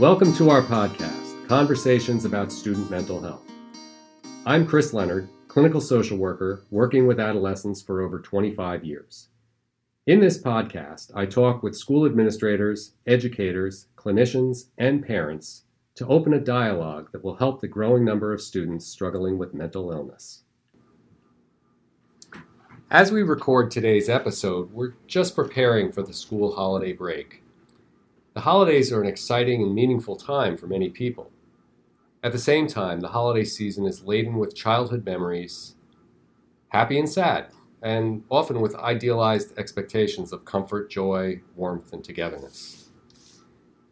Welcome to our podcast, Conversations about Student Mental Health. I'm Chris Leonard, clinical social worker working with adolescents for over 25 years. In this podcast, I talk with school administrators, educators, clinicians, and parents to open a dialogue that will help the growing number of students struggling with mental illness. As we record today's episode, we're just preparing for the school holiday break. The holidays are an exciting and meaningful time for many people. At the same time, the holiday season is laden with childhood memories, happy and sad, and often with idealized expectations of comfort, joy, warmth, and togetherness.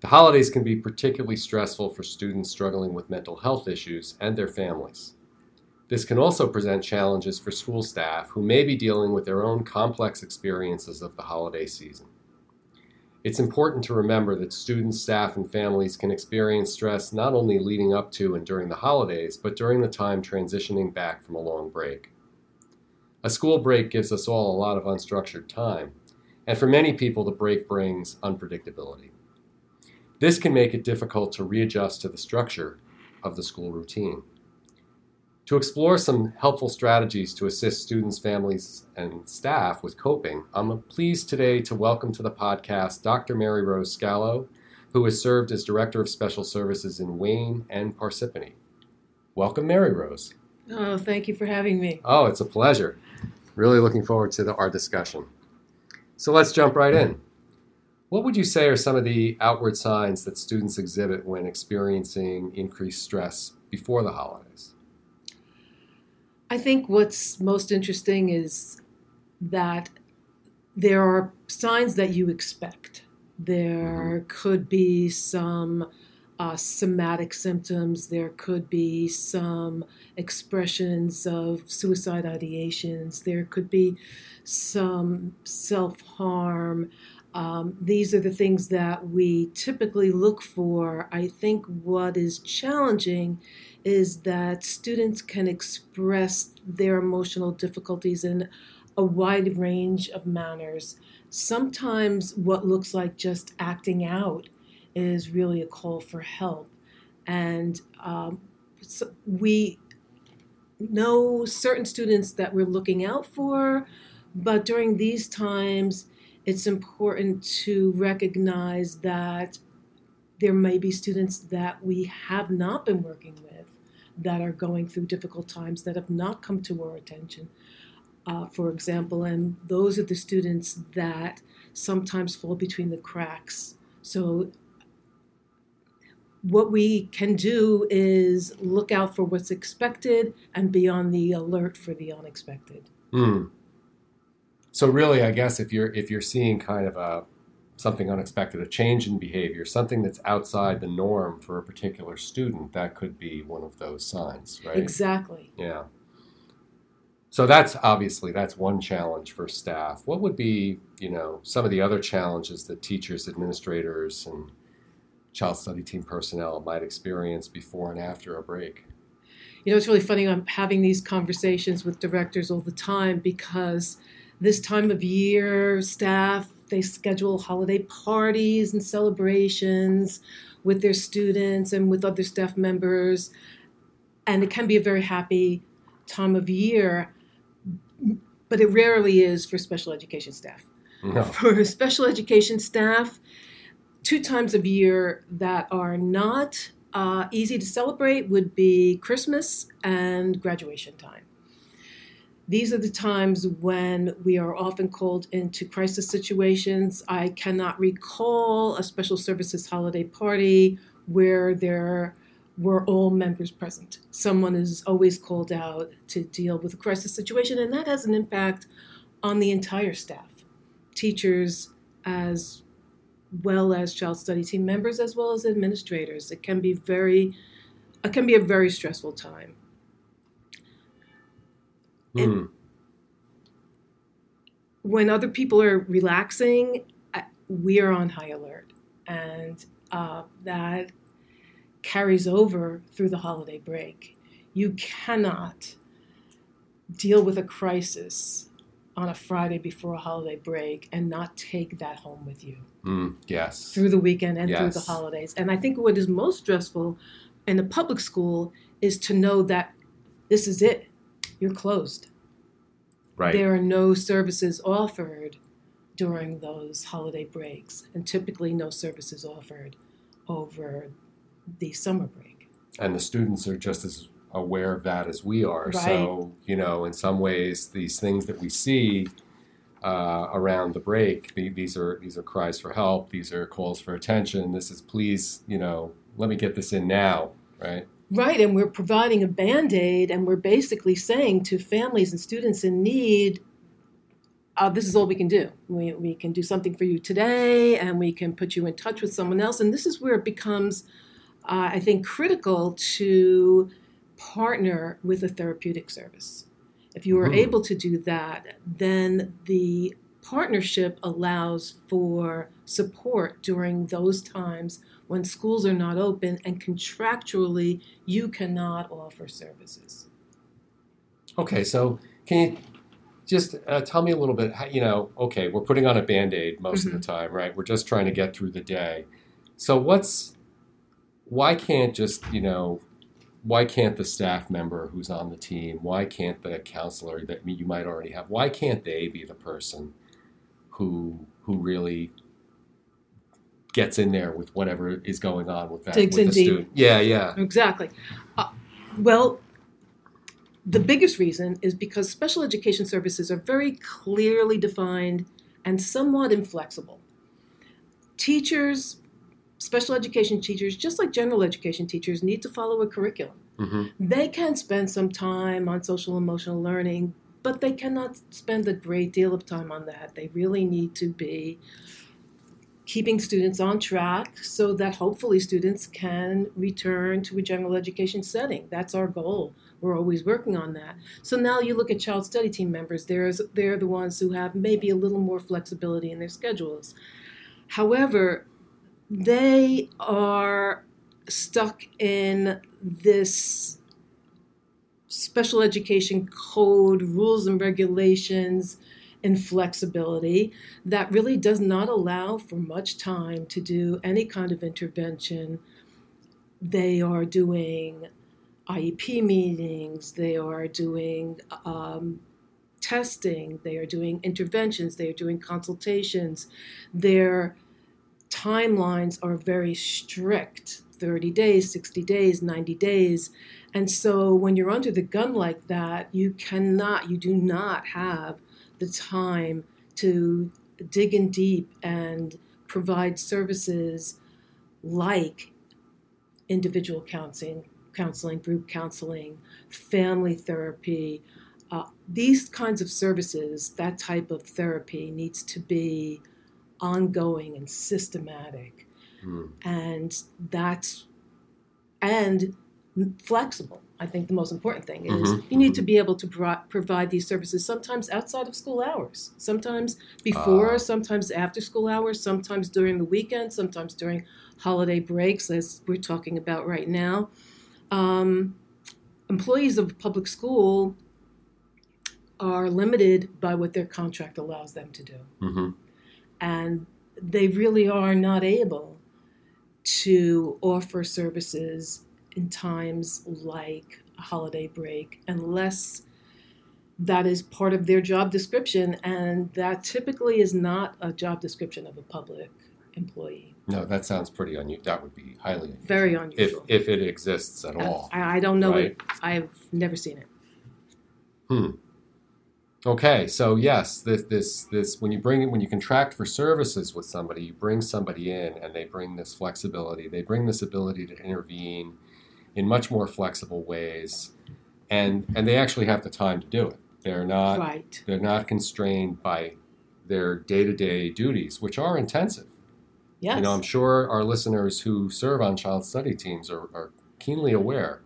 The holidays can be particularly stressful for students struggling with mental health issues and their families. This can also present challenges for school staff who may be dealing with their own complex experiences of the holiday season. It's important to remember that students, staff, and families can experience stress not only leading up to and during the holidays, but during the time transitioning back from a long break. A school break gives us all a lot of unstructured time, and for many people, the break brings unpredictability. This can make it difficult to readjust to the structure of the school routine. To explore some helpful strategies to assist students, families, and staff with coping, I'm pleased today to welcome to the podcast Dr. Mary Rose Scalo, who has served as Director of Special Services in Wayne and Parsippany. Welcome, Mary Rose. Oh, thank you for having me. Oh, it's a pleasure. Really looking forward to the, our discussion. So let's jump right in. What would you say are some of the outward signs that students exhibit when experiencing increased stress before the holidays? I think what's most interesting is that there are signs that you expect. There mm-hmm. could be some uh, somatic symptoms, there could be some expressions of suicide ideations, there could be some self harm. Um, these are the things that we typically look for. I think what is challenging is that students can express their emotional difficulties in a wide range of manners. Sometimes what looks like just acting out is really a call for help. And um, so we know certain students that we're looking out for, but during these times, it's important to recognize that there may be students that we have not been working with that are going through difficult times that have not come to our attention, uh, for example, and those are the students that sometimes fall between the cracks. So, what we can do is look out for what's expected and be on the alert for the unexpected. Mm. So really, I guess if you're if you're seeing kind of a something unexpected, a change in behavior, something that's outside the norm for a particular student, that could be one of those signs, right? Exactly. Yeah. So that's obviously that's one challenge for staff. What would be, you know, some of the other challenges that teachers, administrators, and child study team personnel might experience before and after a break? You know, it's really funny. I'm having these conversations with directors all the time because this time of year, staff they schedule holiday parties and celebrations with their students and with other staff members, and it can be a very happy time of year. But it rarely is for special education staff. No. For special education staff, two times of year that are not uh, easy to celebrate would be Christmas and graduation time. These are the times when we are often called into crisis situations. I cannot recall a special services holiday party where there were all members present. Someone is always called out to deal with a crisis situation, and that has an impact on the entire staff, teachers as well as child study team members, as well as administrators. It can be very, it can be a very stressful time. Mm. when other people are relaxing, we are on high alert, and uh, that carries over through the holiday break. You cannot deal with a crisis on a Friday before a holiday break and not take that home with you Mm, yes. through the weekend and through the holidays. And I think what is most stressful in a public school is to know that this is it. You're closed. Right. There are no services offered during those holiday breaks, and typically no services offered over the summer break. and the students are just as aware of that as we are. Right. So, you know, in some ways, these things that we see uh, around the break, the, these are these are cries for help. These are calls for attention. This is please, you know, let me get this in now, right? Right, and we're providing a band aid, and we're basically saying to families and students in need, uh, this is all we can do. We, we can do something for you today, and we can put you in touch with someone else. And this is where it becomes, uh, I think, critical to partner with a therapeutic service. If you are Mhm. able to do that, then the partnership allows for support during those times when schools are not open and contractually you cannot offer services. Okay, so can you just uh, tell me a little bit? How, you know, okay, we're putting on a band aid most of the time, right? We're just trying to get through the day. So what's why can't just you know why can't the staff member who's on the team why can't the counselor that you might already have why can't they be the person who who really gets in there with whatever is going on with that Digs with the deep. student yeah yeah Exactly. Uh, well, the biggest reason is because special education services are very clearly defined and somewhat inflexible. Teachers, special education teachers, just like general education teachers, need to follow a curriculum. hmm They can spend some time on social emotional learning, but they cannot spend a great deal of time on that. They really need to be keeping students on track so that hopefully students can return to a general education setting. That's our goal. We're always working on that. So now you look at child study team members, there's, they're the ones who have maybe a little more flexibility in their schedules. However, they are stuck in this special education code, rules and regulations, inflexibility that really does not allow for much time to do any kind of intervention. They are doing IEP meetings, they are doing um, testing, they are doing interventions, they are doing consultations. Their timelines are very strict 30 days, 60 days, 90 days. And so when you're under the gun like that, you cannot, you do not have the time to dig in deep and provide services like individual counseling, counseling, group counseling, family therapy. Uh, these kinds of services, that type of therapy needs to be ongoing and systematic Mm. and that's and flexible i think the most important thing is Mhm, you need to be able to pro- provide these services sometimes outside of school hours sometimes before Ah. sometimes after school hours sometimes during the weekend sometimes during holiday breaks as we're talking about right now. Um, employees of public school are limited by what their contract allows them to do. Hmm and they really are not able to offer services in times like a holiday break unless that is part of their job description and that typically is not a job description of a public employee No, that sounds pretty unusual. That would be highly unusual. very unusual if it exists at all. I, I don't know right? it i've never seen it Hmm. Okay, so yes, this this this when you bring when you contract for services with somebody, you bring somebody in, and they bring this flexibility. They bring this ability to intervene in much more flexible ways, and and they actually have the time to do it. They're not right they're not constrained by their day to day duties, which are intensive. yes You know, I'm sure our listeners who serve on child study teams are, are keenly aware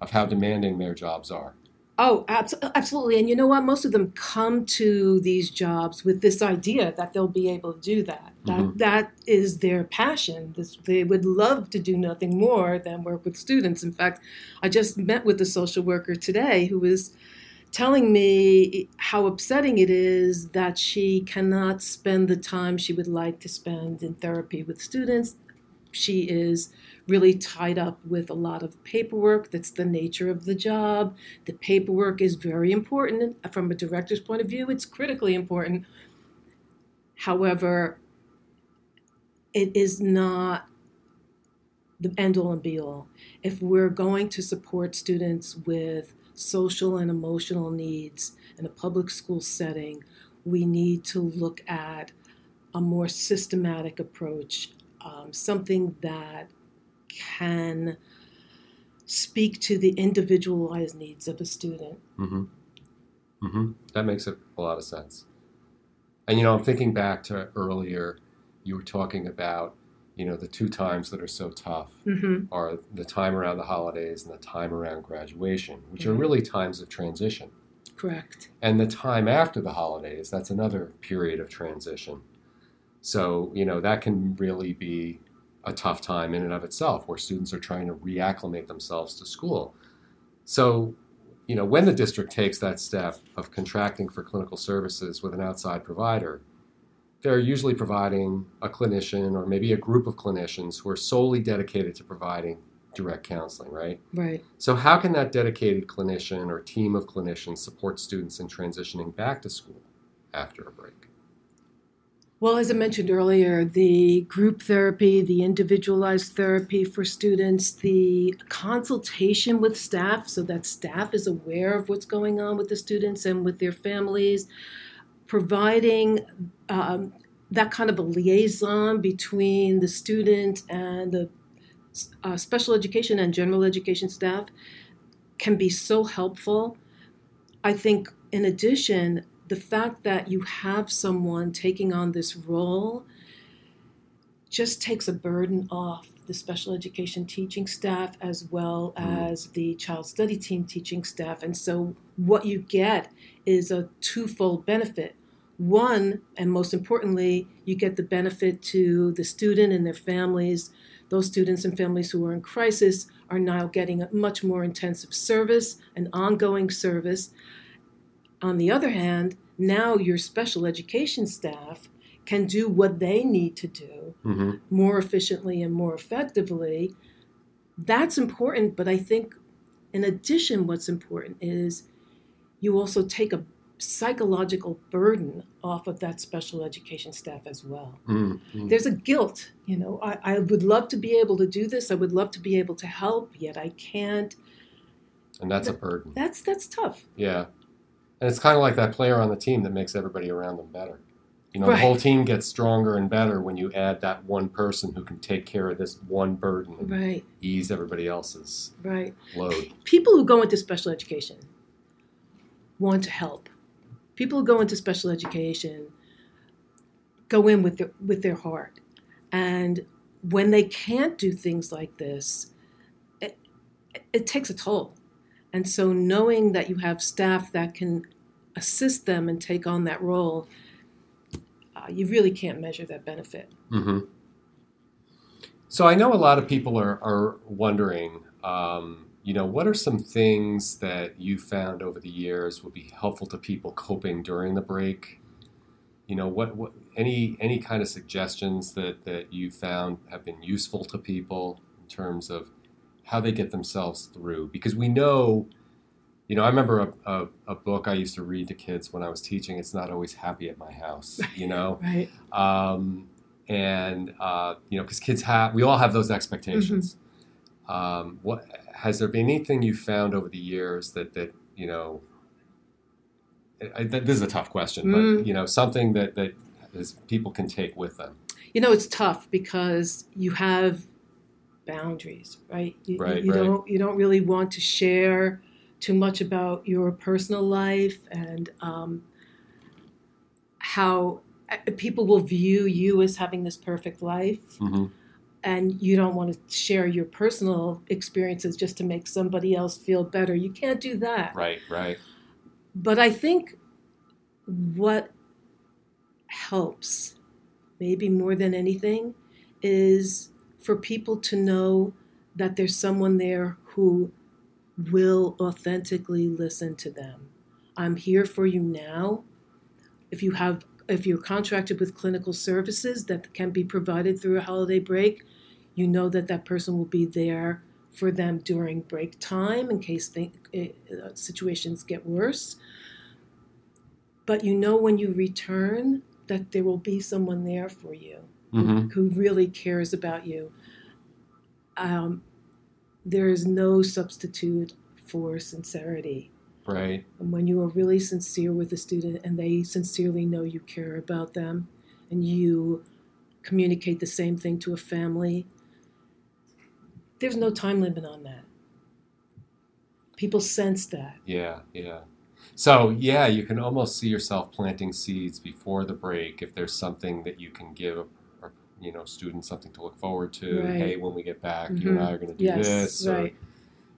of how demanding their jobs are. Oh, abs- absolutely. And you know what? Most of them come to these jobs with this idea that they'll be able to do that. That, Mhm. that is their passion. This, they would love to do nothing more than work with students. In fact, I just met with a social worker today who was telling me how upsetting it is that she cannot spend the time she would like to spend in therapy with students. She is really tied up with a lot of paperwork. That's the nature of the job. The paperwork is very important. From a director's point of view, it's critically important. However, it is not the end all and be all. If we're going to support students with social and emotional needs in a public school setting, we need to look at a more systematic approach, um, something that can speak to the individualized needs of a student. Mm-hmm. Mm-hmm. That makes a lot of sense. And you know, I'm thinking back to earlier, you were talking about you know the two times that are so tough Mm-hmm. are the time around the holidays and the time around graduation, which are Mhm. really times of transition. Correct. And the time after the holidays, that's another period of transition. So, you know, that can really be a tough time in and of itself where students are trying to reacclimate themselves to school. So, you know, when the district takes that step of contracting for clinical services with an outside provider, they're usually providing a clinician or maybe a group of clinicians who are solely dedicated to providing direct counseling, right? Right. So, how can that dedicated clinician or team of clinicians support students in transitioning back to school after a break? Well, as I mentioned earlier, the group therapy, the individualized therapy for students, the consultation with staff so that staff is aware of what's going on with the students and with their families, providing um, that kind of a liaison between the student and the uh, special education and general education staff can be so helpful. I think, in addition, the fact that you have someone taking on this role just takes a burden off the special education teaching staff as well Mm. as the child study team teaching staff. And so, what you get is a twofold benefit. One, and most importantly, you get the benefit to the student and their families. Those students and families who are in crisis are now getting a much more intensive service, an ongoing service. On the other hand, now your special education staff can do what they need to do Mm-hmm. more efficiently and more effectively. That's important, but I think in addition, what's important is you also take a psychological burden off of that special education staff as well. Mm-hmm. There's a guilt, you know, I, I would love to be able to do this, I would love to be able to help, yet I can't. And that's a burden. That's that's tough. Yeah. And it's kind of like that player on the team that makes everybody around them better. You know, the whole team gets stronger and better when you add that one person who can take care of this one burden and Right, ease everybody else's right. load. people who go into special education want to help. People who go into special education go in with their, with their heart. And when they can't do things like this, it, it takes a toll. And so knowing that you have staff that can assist them and take on that role, uh, you really can't measure that benefit. hmm So I know a lot of people are, are wondering, um, you know, what are some things that you found over the years would be helpful to people coping during the break? You know, what, what any any kind of suggestions that that you found have been useful to people in terms of how they get themselves through? Because we know, you know, I remember a, a, a book I used to read to kids when I was teaching. It's not always happy at my house, you know Right. um, and uh, you know, because kids have, we all have those expectations. Um, what has there been anything you found over the years that that you know? I, I, this is a tough question, but Mm. you know, something that that is, people can take with them. You know, it's tough because you have boundaries, right? You, you- Right, you right. don't you don't really want to share too much about your personal life and um, how uh, people will view you as having this perfect life, hmm and you don't want to share your personal experiences just to make somebody else feel better. You can't do that. Right, right. But I think what helps, maybe more than anything, is for people to know that there's someone there who will authentically listen to them, I'm here for you now. If you have if you're contracted with clinical services that can be provided through a holiday break, you know that that person will be there for them during break time in case uh, situations get worse. But you know when you return that there will be someone there for you Mm-hmm. who really cares about you. Um, there is no substitute for sincerity. Right. And when you are really sincere with a student and they sincerely know you care about them and you communicate the same thing to a family, there's no time limit on that. People sense that. Yeah, yeah. So, yeah, you can almost see yourself planting seeds before the break if there's something that you can give or you know, students something to look forward to. Right. Hey, when we get back, you and Mhm. I are going to do Yes, this or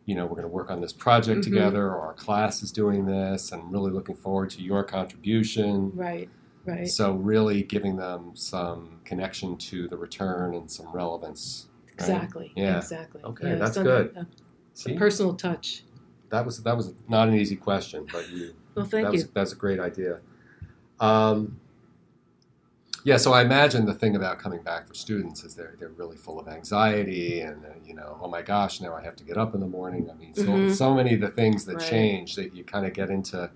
you know, we're going to work on this project Mhm. together or our class is doing this and really looking forward to your contribution. Right, right. So, really giving them some connection to the return and some relevance. right? Exactly. Yeah. Exactly. Okay, Yeah, that's good. A personal touch. that was that was not an easy question, but you Well, thank that you. was that's a great idea. Um, yeah, so I imagine the thing about coming back for students is they're they're really full of anxiety and uh, you know, oh my gosh, now I have to get up in the morning. I mean, so Mhm. so many of the things that Right. change that you kind of get into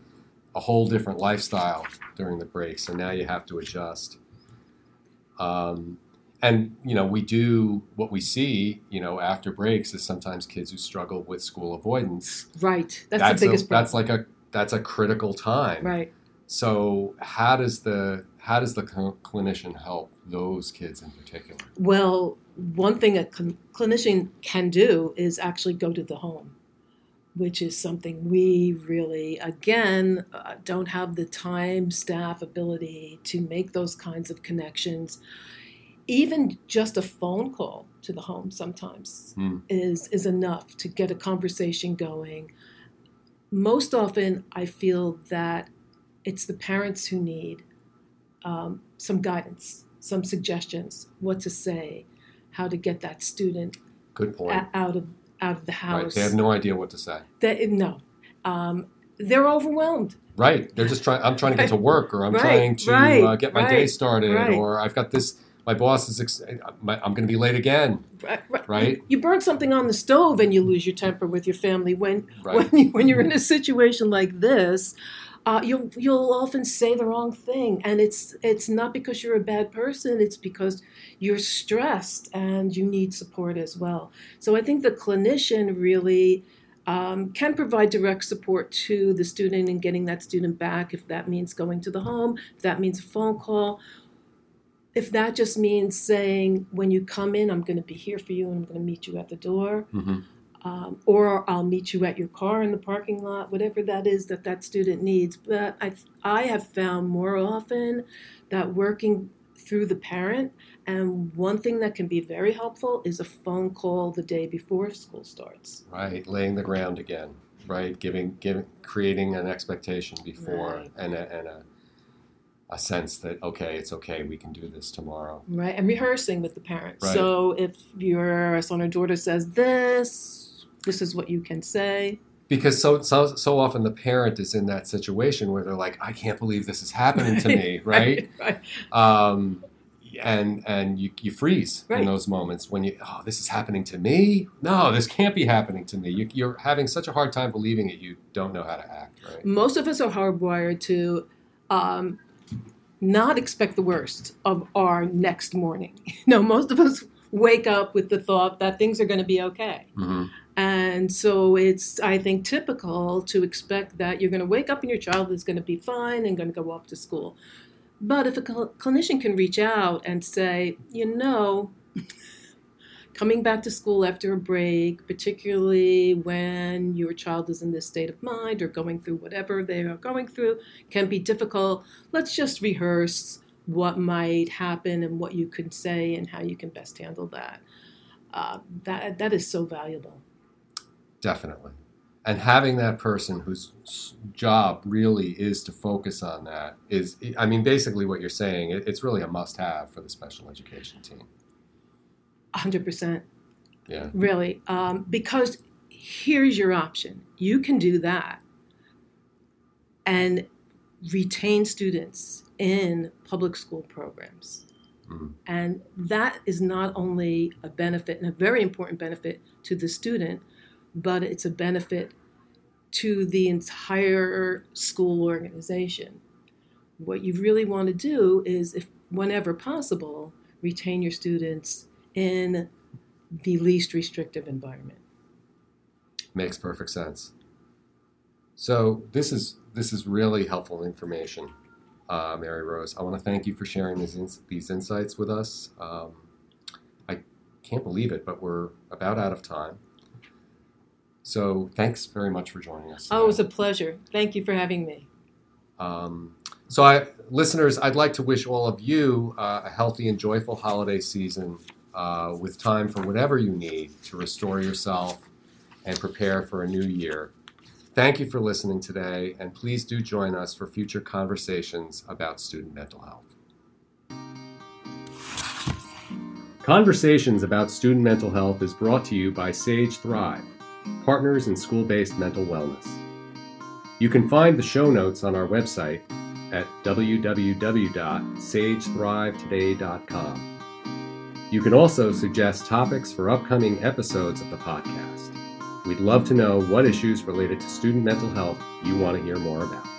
a whole different lifestyle during the break. So now you have to adjust. Um, and you know, we do what we see. You know, after breaks is sometimes kids who struggle with school avoidance. Right. That's, That's the a- biggest problem. That's like a that's a critical time. right. So how does the how does the cl- clinician help those kids in particular? Well, one thing a cl- clinician can do is actually go to the home, which is something we really, again, uh, don't have the time, staff, ability to make those kinds of connections. Even just a phone call to the home sometimes Hmm. is is enough to get a conversation going. Most often, I feel that it's the parents who need um, some guidance, some suggestions, what to say, how to get that student Good point. a- out of out of the right. house. They have no idea what to say. That- no, um, they're overwhelmed. Right. They're just trying. I'm trying to get to work, or I'm Right, trying to right, uh, get my day started, right. or I've got this. My boss is. Ex- I'm going to be late again. Right, right. Right. You burn something on the stove and you lose your temper with your family. When Right. when you, when you're in a situation like this, uh, you'll you'll often say the wrong thing, and it's it's not because you're a bad person. It's because you're stressed and you need support as well. So I think the clinician really. Um, can provide direct support to the student in getting that student back if that means going to the home, if that means a phone call, if that just means saying, when you come in, I'm going to be here for you and I'm going to meet you at the door, hmm um, or I'll meet you at your car in the parking lot, whatever that is that that student needs. But I, I have found more often that working through the parent, and one thing that can be very helpful is a phone call the day before school starts. Right. Laying the ground again. Right. Giving, giving, creating an expectation before, Right. and a, and a, a sense that okay, it's okay. We can do this tomorrow. Right, and rehearsing with the parent. Right. So if your son or daughter says this, this is what you can say. because so so so often the parent is in that situation where they're like, I can't believe this is happening to me, right? right. Um, and and you, you freeze in those moments when you oh this is happening to me no this can't be happening to me you, you're having such a hard time believing it you don't know how to act right Most of us are hardwired to um, not expect the worst of our next morning. No, most of us wake up with the thought that things are going to be okay. mm-hmm. And so it's, I think, typical to expect that you're going to wake up and your child is going to be fine and going to go off to school. But if a cl- clinician can reach out and say, you know, coming back to school after a break, particularly when your child is in this state of mind or going through whatever they are going through, can be difficult. Let's just rehearse what might happen and what you can say and how you can best handle that. Uh, that that is so valuable. Definitely and having that person whose job really is to focus on that is i mean basically what you're saying, it's really a must-have for the special education team 100%. yeah Really. Um, because here's your option you can do that. and retain students in public school programs. Mhm. And that is not only a benefit and a very important benefit to the student, but it's a benefit to the entire school organization. What you really want to do is, if whenever possible, retain your students in the least restrictive environment. Makes perfect sense. So this is this is really helpful information, uh, Mary Rose. I want to thank you for sharing these ins- these insights with us. Um, I can't believe it, but we're about out of time. So thanks very much for joining us. Oh, it was a pleasure. Thank you for having me. Um, so, I, listeners, I'd like to wish all of you uh, a healthy and joyful holiday season uh, with time for whatever you need to restore yourself and prepare for a new year. Thank you for listening today, and please do join us for future conversations about student mental health. Conversations about student mental health is brought to you by Sage Thrive, partners in school based mental wellness. You can find the show notes on our website at www.sagethrivetoday.com. You can also suggest topics for upcoming episodes of the podcast. We'd love to know what issues related to student mental health you want to hear more about.